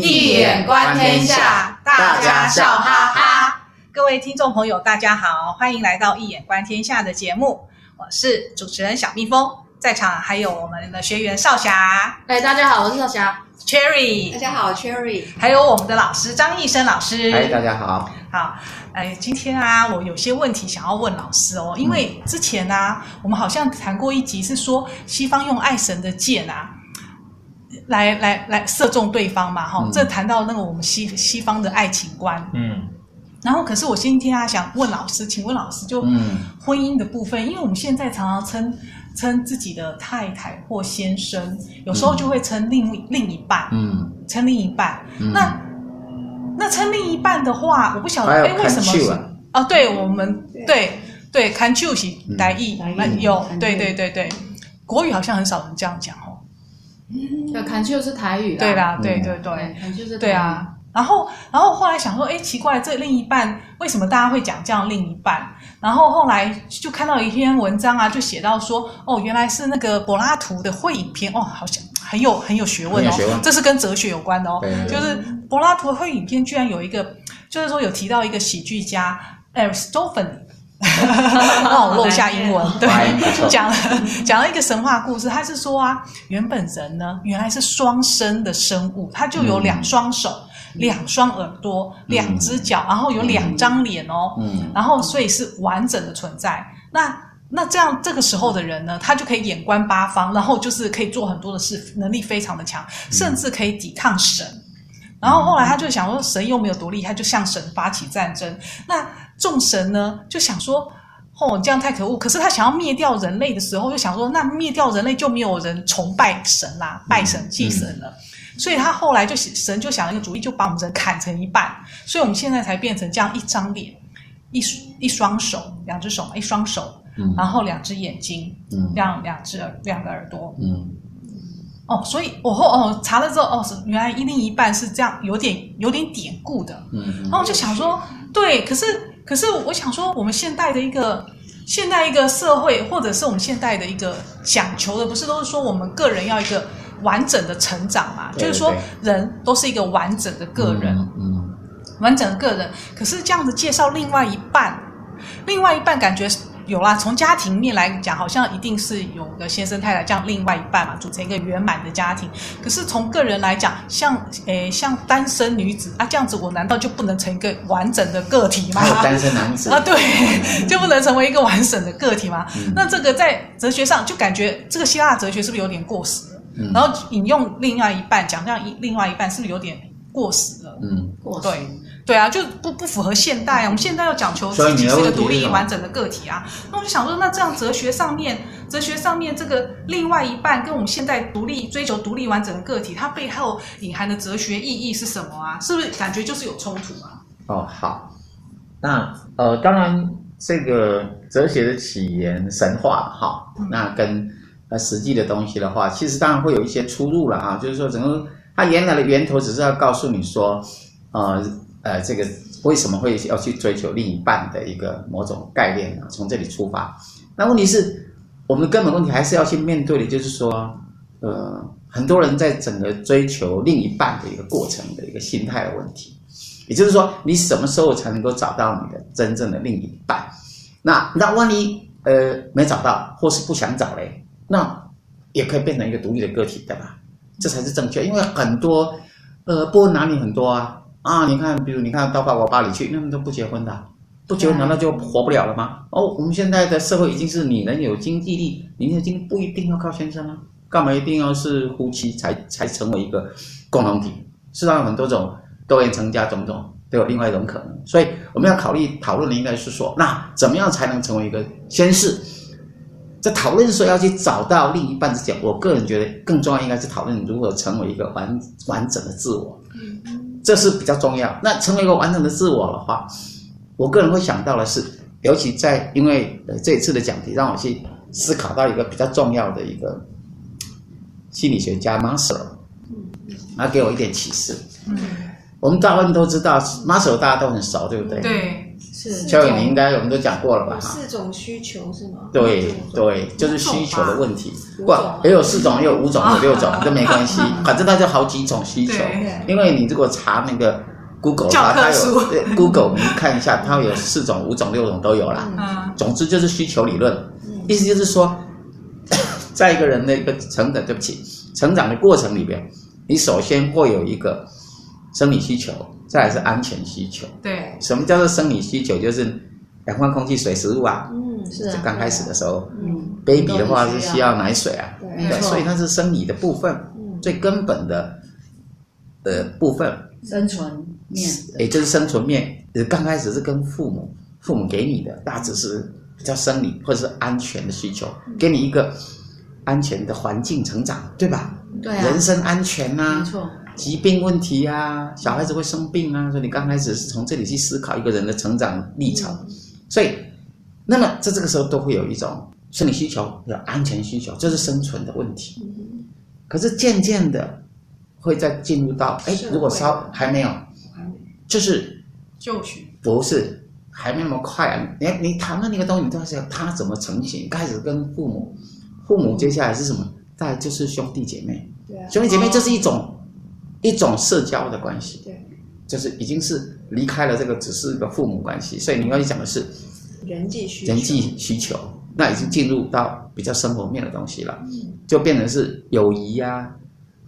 易眼观天下，大家笑哈哈。各位听众朋友，大家好，欢迎来到《一眼观天下》的节目，我是主持人小蜜蜂，在场还有我们的学员少霞。哎，大家好，我是少霞。Cherry，大家好，Cherry。还有我们的老师张义生老师。嗨，大家好。好，哎，今天啊，我有些问题想要问老师哦，因为之前啊，我们好像谈过一集，是说西方用爱神的箭啊。来来来射中对方嘛，哈、嗯，这谈到那个我们西西方的爱情观，嗯，然后可是我今天啊想问老师，请问老师就婚姻的部分，嗯、因为我们现在常常称称自己的太太或先生，有时候就会称另、嗯、另一半，嗯，称另一半，嗯、那那称另一半的话，我不晓得哎为什么是啊、哦？对我们对对看就是来意，有对对对对，国语好像很少人这样讲哦。要看就是台语啦，对啦，对对对，看就是对啊。然后，然后后来想说，哎，奇怪，这另一半为什么大家会讲这样另一半？然后后来就看到一篇文章啊，就写到说，哦，原来是那个柏拉图的会影片，哦，好像很有很有学问哦，这是跟哲学有关的哦，就是柏拉图的会影片居然有一个，就是说有提到一个喜剧家 Aristophanes 让我漏下英文，对，讲了讲了一个神话故事。他是说啊，原本人呢，原来是双生的生物，他就有两双手、嗯、两双耳朵、嗯、两只脚，然后有两张脸哦，嗯，然后所以是完整的存在。那那这样这个时候的人呢，他就可以眼观八方，然后就是可以做很多的事，能力非常的强，甚至可以抵抗神。然后后来他就想说，神又没有独立，他就向神发起战争。那众神呢就想说，哦，这样太可恶。可是他想要灭掉人类的时候，就想说，那灭掉人类就没有人崇拜神啦，拜神祭神了。嗯、所以他后来就神就想了一个主意，就把我们人砍成一半。所以我们现在才变成这样一张脸，一一双手，两只手，一双手，嗯、然后两只眼睛，嗯，两两只耳，两个耳朵，嗯。哦，所以我后哦查了之后，哦，是原来一另一半是这样，有点有点典故的。嗯，然后我就想说，对，可是可是我想说，我们现代的一个现代一个社会，或者是我们现代的一个讲求的，不是都是说我们个人要一个完整的成长嘛？就是说人都是一个完整的个人，嗯，嗯，完整的个人。可是这样子介绍另外一半，另外一半感觉。有啦，从家庭面来讲，好像一定是有个先生太太这样另外一半嘛，组成一个圆满的家庭。可是从个人来讲，像诶像单身女子啊这样子，我难道就不能成一个完整的个体吗？单身男子啊，对，就不能成为一个完整的个体吗？嗯、那这个在哲学上就感觉这个希腊哲学是不是有点过时了？嗯、然后引用另外一半讲这样一另外一半是不是有点过时了？嗯，过时。对。对啊，就不不符合现代啊！我们现在要讲求自己是一个独立完整的个体啊。那我就想说，那这样哲学上面，哲学上面这个另外一半跟我们现在独立追求独立完整的个体，它背后隐含的哲学意义是什么啊？是不是感觉就是有冲突啊？哦，好，那呃，当然这个哲学的起源神话哈，那跟呃实际的东西的话，其实当然会有一些出入了啊。就是说，整个它原来的源头只是要告诉你说，呃。呃，这个为什么会要去追求另一半的一个某种概念呢？从这里出发，那问题是，我们的根本问题还是要去面对的，就是说，呃，很多人在整个追求另一半的一个过程的一个心态的问题，也就是说，你什么时候才能够找到你的真正的另一半？那那万一呃没找到，或是不想找嘞，那也可以变成一个独立的个体，对吧？这才是正确，因为很多呃不婚男女很多啊。啊，你看，比如你看到法国巴黎去，那么都不结婚的，不结婚难道就活不了了吗？哦，我们现在的社会已经是女人有经济力，你已经不一定要靠先生啊，干嘛一定要是夫妻才才成为一个共同体？世上有很多种多元成家，种种都有另外一种可能，所以我们要考虑讨论的应该是说，那怎么样才能成为一个先士？在讨论说要去找到另一半之前，我个人觉得更重要应该是讨论如何成为一个完完整的自我。这是比较重要。那成为一个完整的自我的话，我个人会想到的是，尤其在因为呃这一次的讲题，让我去思考到一个比较重要的一个心理学家 Maslow，他给我一点启示。嗯，我们大部分都知道 Maslow 大家都很熟，对不对？对。是秋雨，你应该我们都讲过了吧？四种需求是吗？对对，就是需求的问题。不也有四种，也有五种，有六种，这没关系，反正它就好几种需求。对因为你如果查那个 Google 的话，它有 对 Google，你看一下，它有四种、五种、六种都有啦。嗯，总之就是需求理论，意思就是说，在一个人的一个成长，对不起，成长的过程里边，你首先会有一个生理需求，再来是安全需求。对，什么叫做生理需求？就是阳光空气、水、食物啊。嗯，是刚开始的时候。嗯，，baby 的话是需要奶水啊，对。对，所以它是生理的部分，嗯。最根本的呃部分，生存面。的也就是生存面。呃，刚开始是跟父母，父母给你的大致是比较生理或者是安全的需求，给你一个安全的环境成长，对吧？对啊，人身安全啊没，错，疾病问题啊，小孩子会生病啊，所以你刚开始是从这里去思考一个人的成长历程，所以，那么在这个时候都会有一种生理需求，有安全需求，这是生存的问题。可是渐渐的会再进入到，哎如果稍还没有，就是就绪，不是还没那么快啊？你你谈论那个东西，你都要想他怎么成型。开始跟父母，父母接下来是什么？再来就是兄弟姐妹。对啊，兄弟姐妹，这是一种、一种社交的关系，对，就是已经是离开了这个只是一个父母关系，所以你要去讲的是人际需求，人际需求，那已经进入到比较生活面的东西了，嗯。就变成是友谊呀、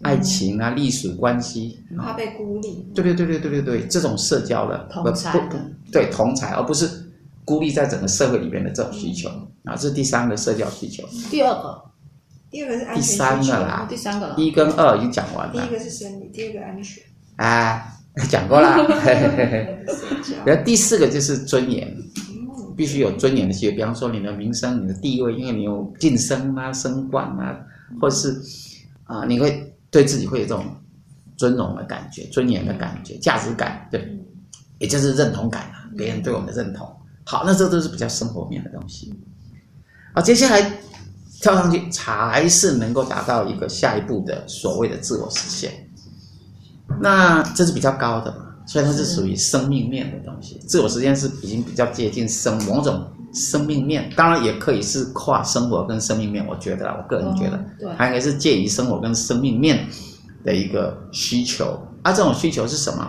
爱情啊、隶属关系。很怕被孤立，对对对对对对对，这种社交的不不对同才，而不是孤立在整个社会里面的这种需求。啊，这是第三个社交需求。第二个，第二个是安第全第，三个啦第三个了，一跟二已经讲完了。第一，个是生理，第二个安全，啊，讲过啦。然后第四个就是尊严，嗯。必须有尊严的需求，比方说你的名声、你的地位，因为你有晋升啊、升官啊，或是啊、你会对自己会有这种尊荣的感觉、尊严的感觉、价值感，对，也就是认同感啊，别人对我们的认同。好，那这都是比较生活面的东西。好，接下来跳上去才是能够达到一个下一步的所谓的自我实现。那这是比较高的嘛，所以它是属于生命面的东西。自我实现是已经比较接近生某种生命面，当然也可以是跨生活跟生命面。我觉得啦，我个人觉得，它应该是介于生活跟生命面的一个需求。啊，这种需求是什么？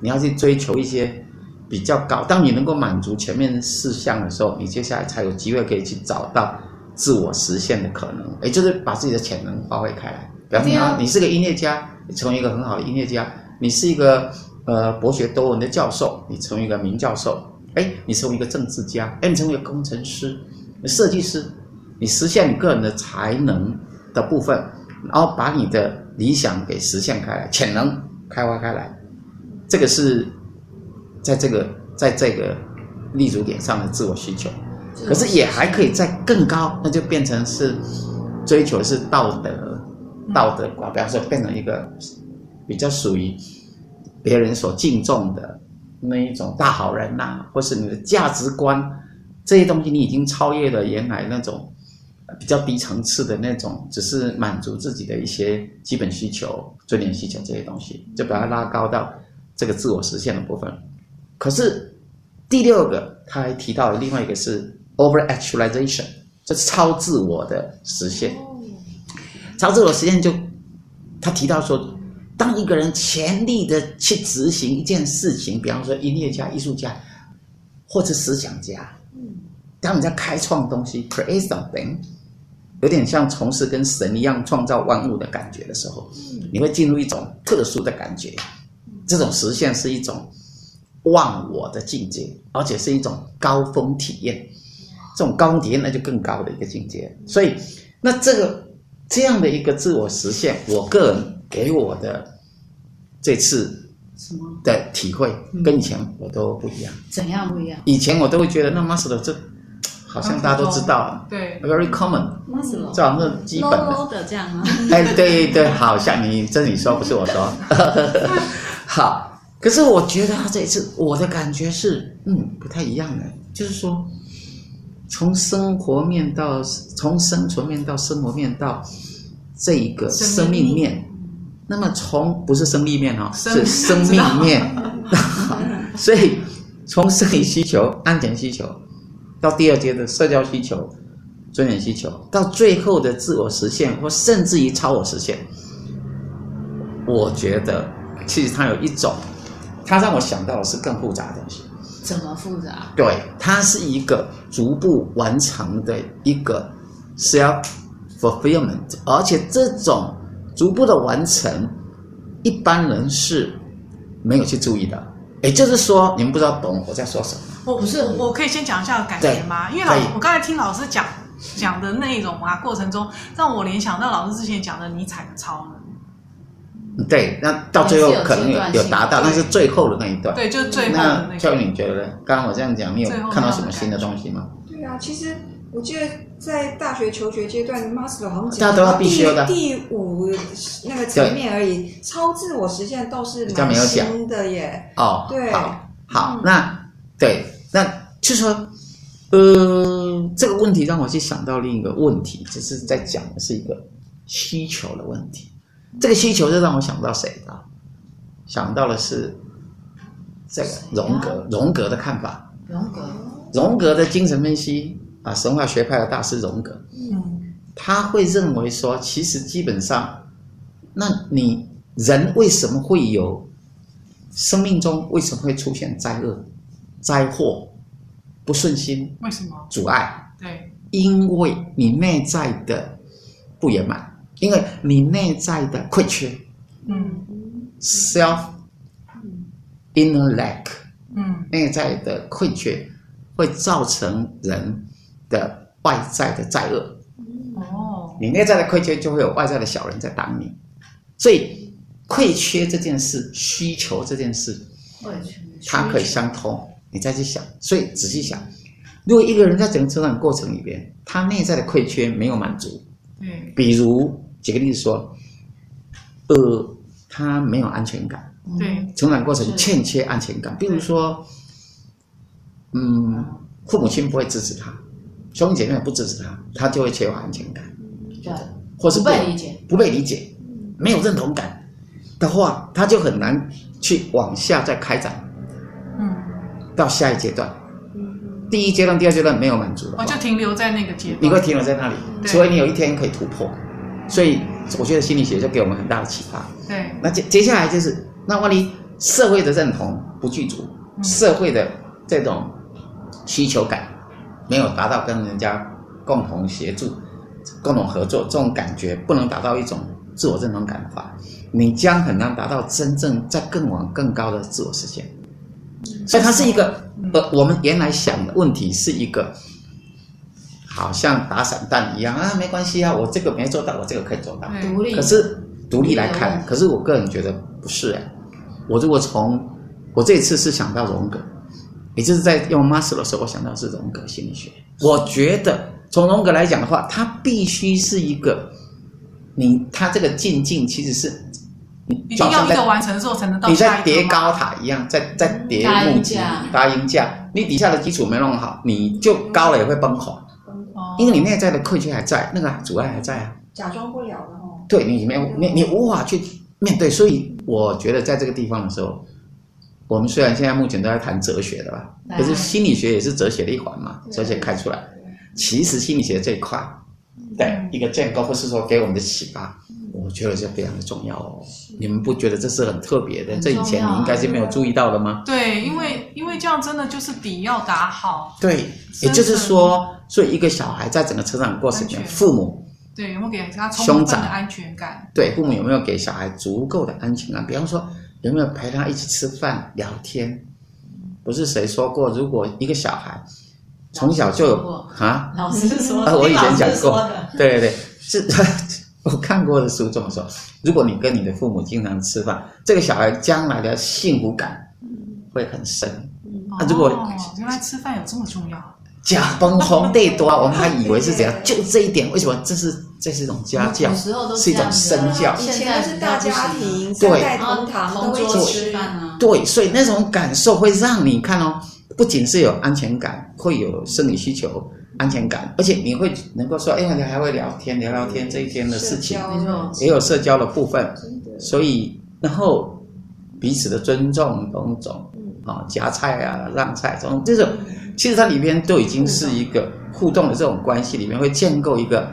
你要去追求一些比较高。当你能够满足前面四项的时候，你接下来才有机会可以去找到自我实现的可能，也就是把自己的潜能发挥开来。比方说你是个音乐家，你成为一个很好的音乐家；你是一个呃博学多闻的教授，你成为一个名教授；哎，你成为一个政治家；哎，你成为一个工程师、设计师，你实现你个人的才能的部分，然后把你的理想给实现开来，潜能开发开来。这个是在这个在这个立足点上的自我需求，可是也还可以再更高，那就变成是追求是道德道德观，比方说变成一个比较属于别人所敬重的那一种大好人呐、或是你的价值观这些东西，你已经超越了原来那种比较低层次的那种，只是满足自己的一些基本需求、尊严需求这些东西，就把它拉高到。这个自我实现的部分，可是第六个他还提到了另外一个是 over actualization，这是超自我的实现。超自我实现就他提到说，当一个人全力的去执行一件事情，比方说音乐家、艺术家或者思想家，当你在开创东西 create something，有点像从事跟神一样创造万物的感觉的时候，你会进入一种特殊的感觉。这种实现是一种忘我的境界，而且是一种高峰体验。这种高峰体验那就更高的一个境界。所以，那这个这样的一个自我实现，我个人给我的这次的体会，跟以前我都不一样。怎样不一样？以前我都会觉得那 Maslow 这好像大家都知道，对，very common，那是咯这好像是基本的这样吗？哎，对对，好像你这你说不是我说，好。可是我觉得他这一次我的感觉是，嗯，不太一样的，就是说，从生活面到从生存面到生活面到这一个生命面，那么从不是生命面哦，是生命面，所以从生理需求、安全需求，到第二阶的社交需求、尊严需求，到最后的自我实现，或甚至于超我实现。我觉得，其实它有一种，它让我想到的是更复杂的东西。怎么复杂？对，它是一个逐步完成的一个 self fulfillment，而且这种逐步的完成，一般人是没有去注意的。也就是说，你们不知道懂我在说什么。我不是，我可以先讲一下感觉吗？因为老我刚才听老师讲讲的内容啊，过程中让我联想到老师之前讲的尼采的超能。对，那到最后可能有有达到，但是最后的那一段。对，就是最后的那。那教育你觉得呢？刚刚我这样讲，你有看到什么新的东西吗？对啊，其实我记得在大学求学阶段，Master 好像讲大家都要必须的第五那个层面而已，超自我实现倒是蛮新的耶。哦，对，好，好，那对，那就是说，呃，这个问题让我去想到另一个问题，只是在讲的是一个需求的问题。这个需求就让我想到谁的？想到的是这个荣格，荣格的看法。荣格，荣格的精神分析啊，神话学派的大师荣格，嗯，他会认为说，其实基本上，那你人为什么会有生命中为什么会出现灾厄、灾祸、不顺心？为什么？阻碍？对，因为你内在的不圆满。因为你内在的匮缺，嗯，self inner lack，嗯，内在的匮缺会造成人的外在的灾厄，哦，你内在的匮缺就会有外在的小人在挡你，所以匮缺这件事、需求这件事，它可以相通。你再去想，所以仔细想，如果一个人在整个成长过程里边，他内在的匮缺没有满足，嗯，比如。举个例子说，呃，他没有安全感，对，成长过程欠缺安全感。比如说，嗯，父母亲不会支持他，兄弟姐妹不支持他，他就会缺乏安全感，对，或是不被理解，不被理解，没有认同感的话，他就很难去往下再开展，嗯，到下一阶段，第一阶段、第二阶段没有满足的话，我就停留在那个阶段，你会停留在那里，除非你有一天可以突破。所以我觉得心理学就给我们很大的启发。对，那接接下来就是，那万一社会的认同不具足，嗯、社会的这种需求感没有达到跟人家共同协助、共同合作这种感觉，不能达到一种自我认同感的话，你将很难达到真正在更往更高的自我实现。所以它是一个，呃，我们原来想的问题是一个。好像打散弹一样啊，没关系啊，我这个没做到，我这个可以做到。独立。可是独立来看，可是我个人觉得不是哎。我如果从我这一次是想到荣格，也就是在用 Maslow 的时候，我想到是荣格心理学。我觉得从荣格来讲的话，它必须是一个你他这个进境其实是你一定要一个完成之后才能到。你在叠高塔一样，在在叠木架搭鹰架，你底下的基础没弄好，你就高了也会崩垮。因为你内在的匮缺还在，那个阻碍还在啊，假装不了的哦。对，你没有你你无法去面对，所以我觉得在这个地方的时候，我们虽然现在目前都在谈哲学的吧，可是心理学也是哲学的一环嘛，哲学开出来，其实心理学这一块，对一个建构或是说给我们的启发，我觉得是非常的重要哦。你们不觉得这是很特别的？这以前你应该是没有注意到的吗？对，因为因为这样真的就是底要打好。对，也就是说。所以，一个小孩在整个成长过程中，父母对有没有给他充分的安全感？对，父母有没有给小孩足够的安全感？比方说，有没有陪他一起吃饭聊天？不是谁说过，如果一个小孩从小就有啊，老师说，我以前讲过，对对对，是 我看过的书这么说。如果你跟你的父母经常吃饭，这个小孩将来的幸福感会很深。那如果原来吃饭有这么重要？假崩红对多，我们还以为是怎样？就这一点，为什么？这是这是一种家教，是一种身教。以前是大家庭，三代同堂，都会吃饭啊。对，所以那种感受会让你看哦，不仅是有安全感，会有生理需求、安全感，而且你会能够说，哎呀，你还会聊天，聊聊天这一天的事情，也有社交的部分。所以，然后彼此的尊重，种种。啊、哦，夹菜啊，让菜，这种这种，其实它里边都已经是一个互动的这种关系，里面会建构一个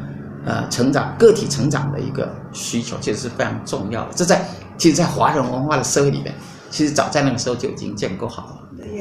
呃成长个体成长的一个需求，其实是非常重要的。这在其实，在华人文化的社会里面，其实早在那个时候就已经建构好了。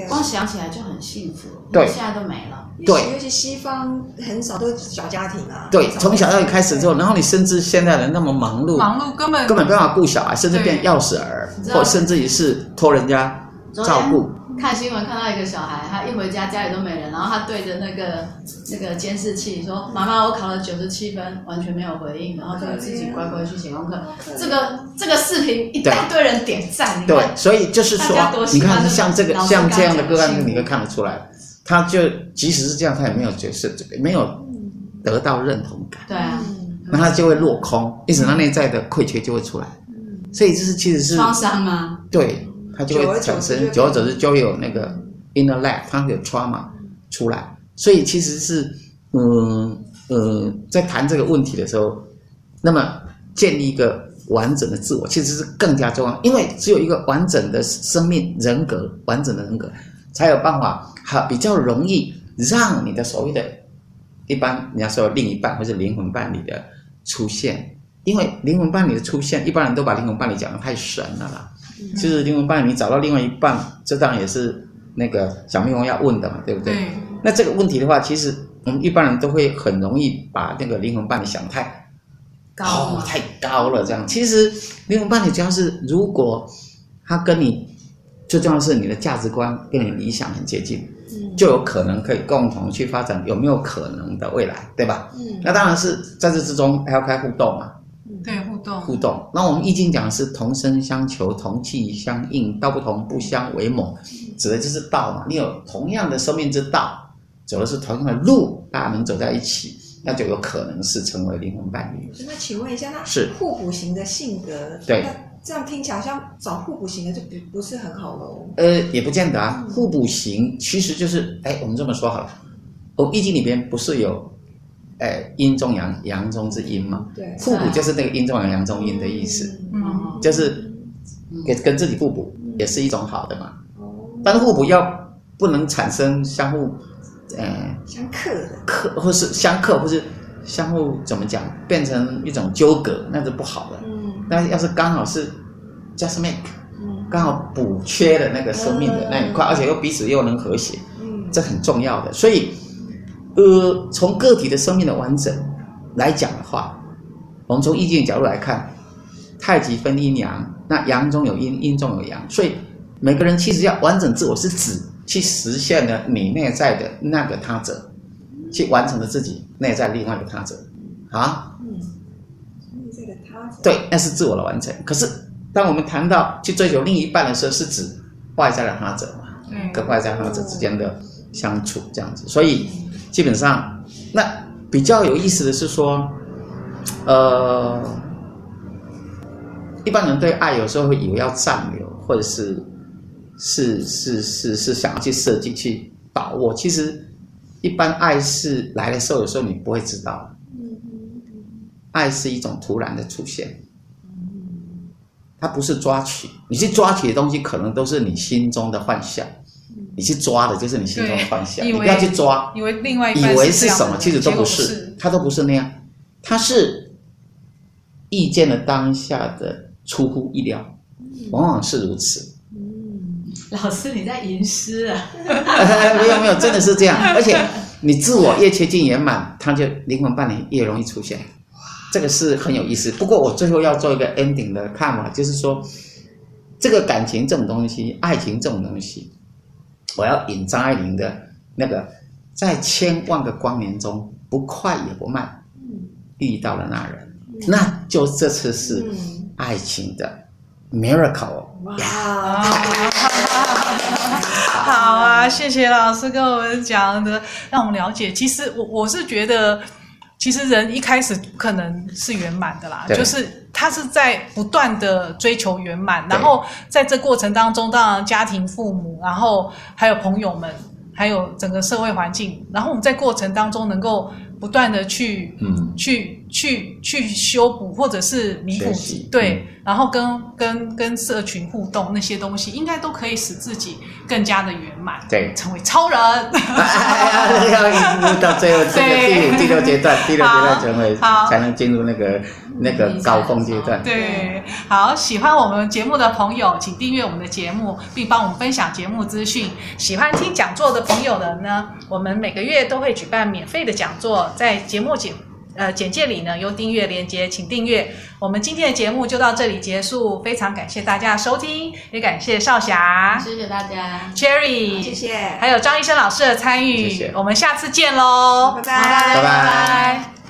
光想起来就很幸福，对，现在都没了。对，尤其西方很少都是小家庭啊。对，从小家庭开始之后，然后你甚至现在人那么忙碌，忙碌根本根本没办法顾小孩，甚至变钥匙儿，或甚至于是托人家照顾。看新闻看到一个小孩，他一回家家里都没人，然后他对着那个那个监视器说：“妈妈，我考了九十七分，完全没有回应。”然后就自己乖乖去写功课。这个这个视频一大堆人点赞，对，所以就是说，你看像这个像这样的个案，你会看得出来，他就即使是这样，他也没有角色，没有得到认同感。对啊，那他就会落空，因此他内在的愧缺就会出来。所以这是其实是创伤吗？对。它就会产生，久而久之就会有那个 inner life，它会有 trauma 出来。所以其实是，嗯呃，在谈这个问题的时候，那么建立一个完整的自我，其实是更加重要。因为只有一个完整的生命人格，完整的人格，才有办法好比较容易让你的所谓的，一般人家说另一半或者灵魂伴侣的出现。因为灵魂伴侣的出现，一般人都把灵魂伴侣讲得太神了啦。其实灵魂伴侣，你找到另外一半，这当然也是那个小蜜蜂要问的嘛，对不对？对。那这个问题的话，其实我们一般人都会很容易把那个灵魂伴侣想太高，哦，太高了这样。其实灵魂伴侣主要是，如果他跟你最重要的是你的价值观跟你理想很接近，嗯，就有可能可以共同去发展有没有可能的未来，对吧？嗯。那当然是在这之中还要开互动嘛。对，互动互动。那我们易经讲的是同声相求，同气相应，道不同不相为谋，指的就是道嘛。你有同样的生命之道，走的是同样的路，大家能走在一起，那就有可能是成为灵魂伴侣。那请问一下，那是互补型的性格，对，这样听起来好像找互补型的就不不是很好喽？呃，也不见得啊。互补型其实就是，哎，我们这么说好了，我们易经里边不是有。哎，阴中阳，阳中之阴嘛。对，互补就是那个阴中阳，阳中阴的意思。嗯，就是给跟自己互补，也是一种好的嘛。哦。但是互补要不能产生相互，呃，相克的。克或是相克，或是相互怎么讲，变成一种纠葛，那是不好的。嗯。那要是刚好是 just make，嗯，刚好补缺的那个生命的那一块，而且又彼此又能和谐，嗯，这很重要的。所以。呃，从个体的生命的完整来讲的话，我们从易经的角度来看，太极分阴阳，那阳中有阴，阴中有阳，所以每个人其实要完整自我，是指去实现了你内在的那个他者，去完成了自己内在另外一个他者，啊，嗯，内在的他者，对，那是自我的完成。可是当我们谈到去追求另一半的时候，是指外在的他者嘛，嗯，跟外在他者之间的相处这样子，所以。基本上，那比较有意思的是说，呃，一般人对爱有时候会以为要占有，或者是是是是是想要去设计去把握。其实，一般爱是来的时候，有时候你不会知道。爱是一种突然的出现，它不是抓取，你去抓取的东西，可能都是你心中的幻象。你去抓的就是你心中的幻想，你不要去抓，以为另外以为是什么，其实都不是，它都不是那样，它是意见的当下的出乎意料，往往是如此。嗯，老师你在吟诗啊？没有没有，真的是这样，而且你自我越接近圆满，它就灵魂伴侣越容易出现，这个是很有意思。不过我最后要做一个 ending 的看法，就是说，这个感情这种东西，爱情这种东西。我要引张爱玲的那个，在千万个光年中，不快也不慢，遇到了那人，那就这次是爱情的 miracle。哇，好啊，谢谢老师跟我们讲的，让我们了解。其实我我是觉得。其实人一开始不可能是圆满的啦，就是他是在不断的追求圆满，然后在这过程当中，当然家庭、父母，然后还有朋友们，还有整个社会环境，然后我们在过程当中能够不断的去，嗯，去去去修补或者是弥补，对，嗯、然后跟跟跟社群互动那些东西，应该都可以使自己更加的圆满，对，成为超人。要到最后这个第五、第六阶段，第六阶段成为才能进入那个那个高峰阶段。对，好，喜欢我们节目的朋友，请订阅我们的节目，并帮我们分享节目资讯。喜欢听讲座的朋友的呢，我们每个月都会举办免费的讲座，在节目简。呃，简介里呢有订阅链接，请订阅。我们今天的节目就到这里结束，非常感谢大家的收听，也感谢少侠，谢谢大家，Cherry，谢谢，还有张医生老师的参与，谢谢，我们下次见喽，拜拜，拜拜。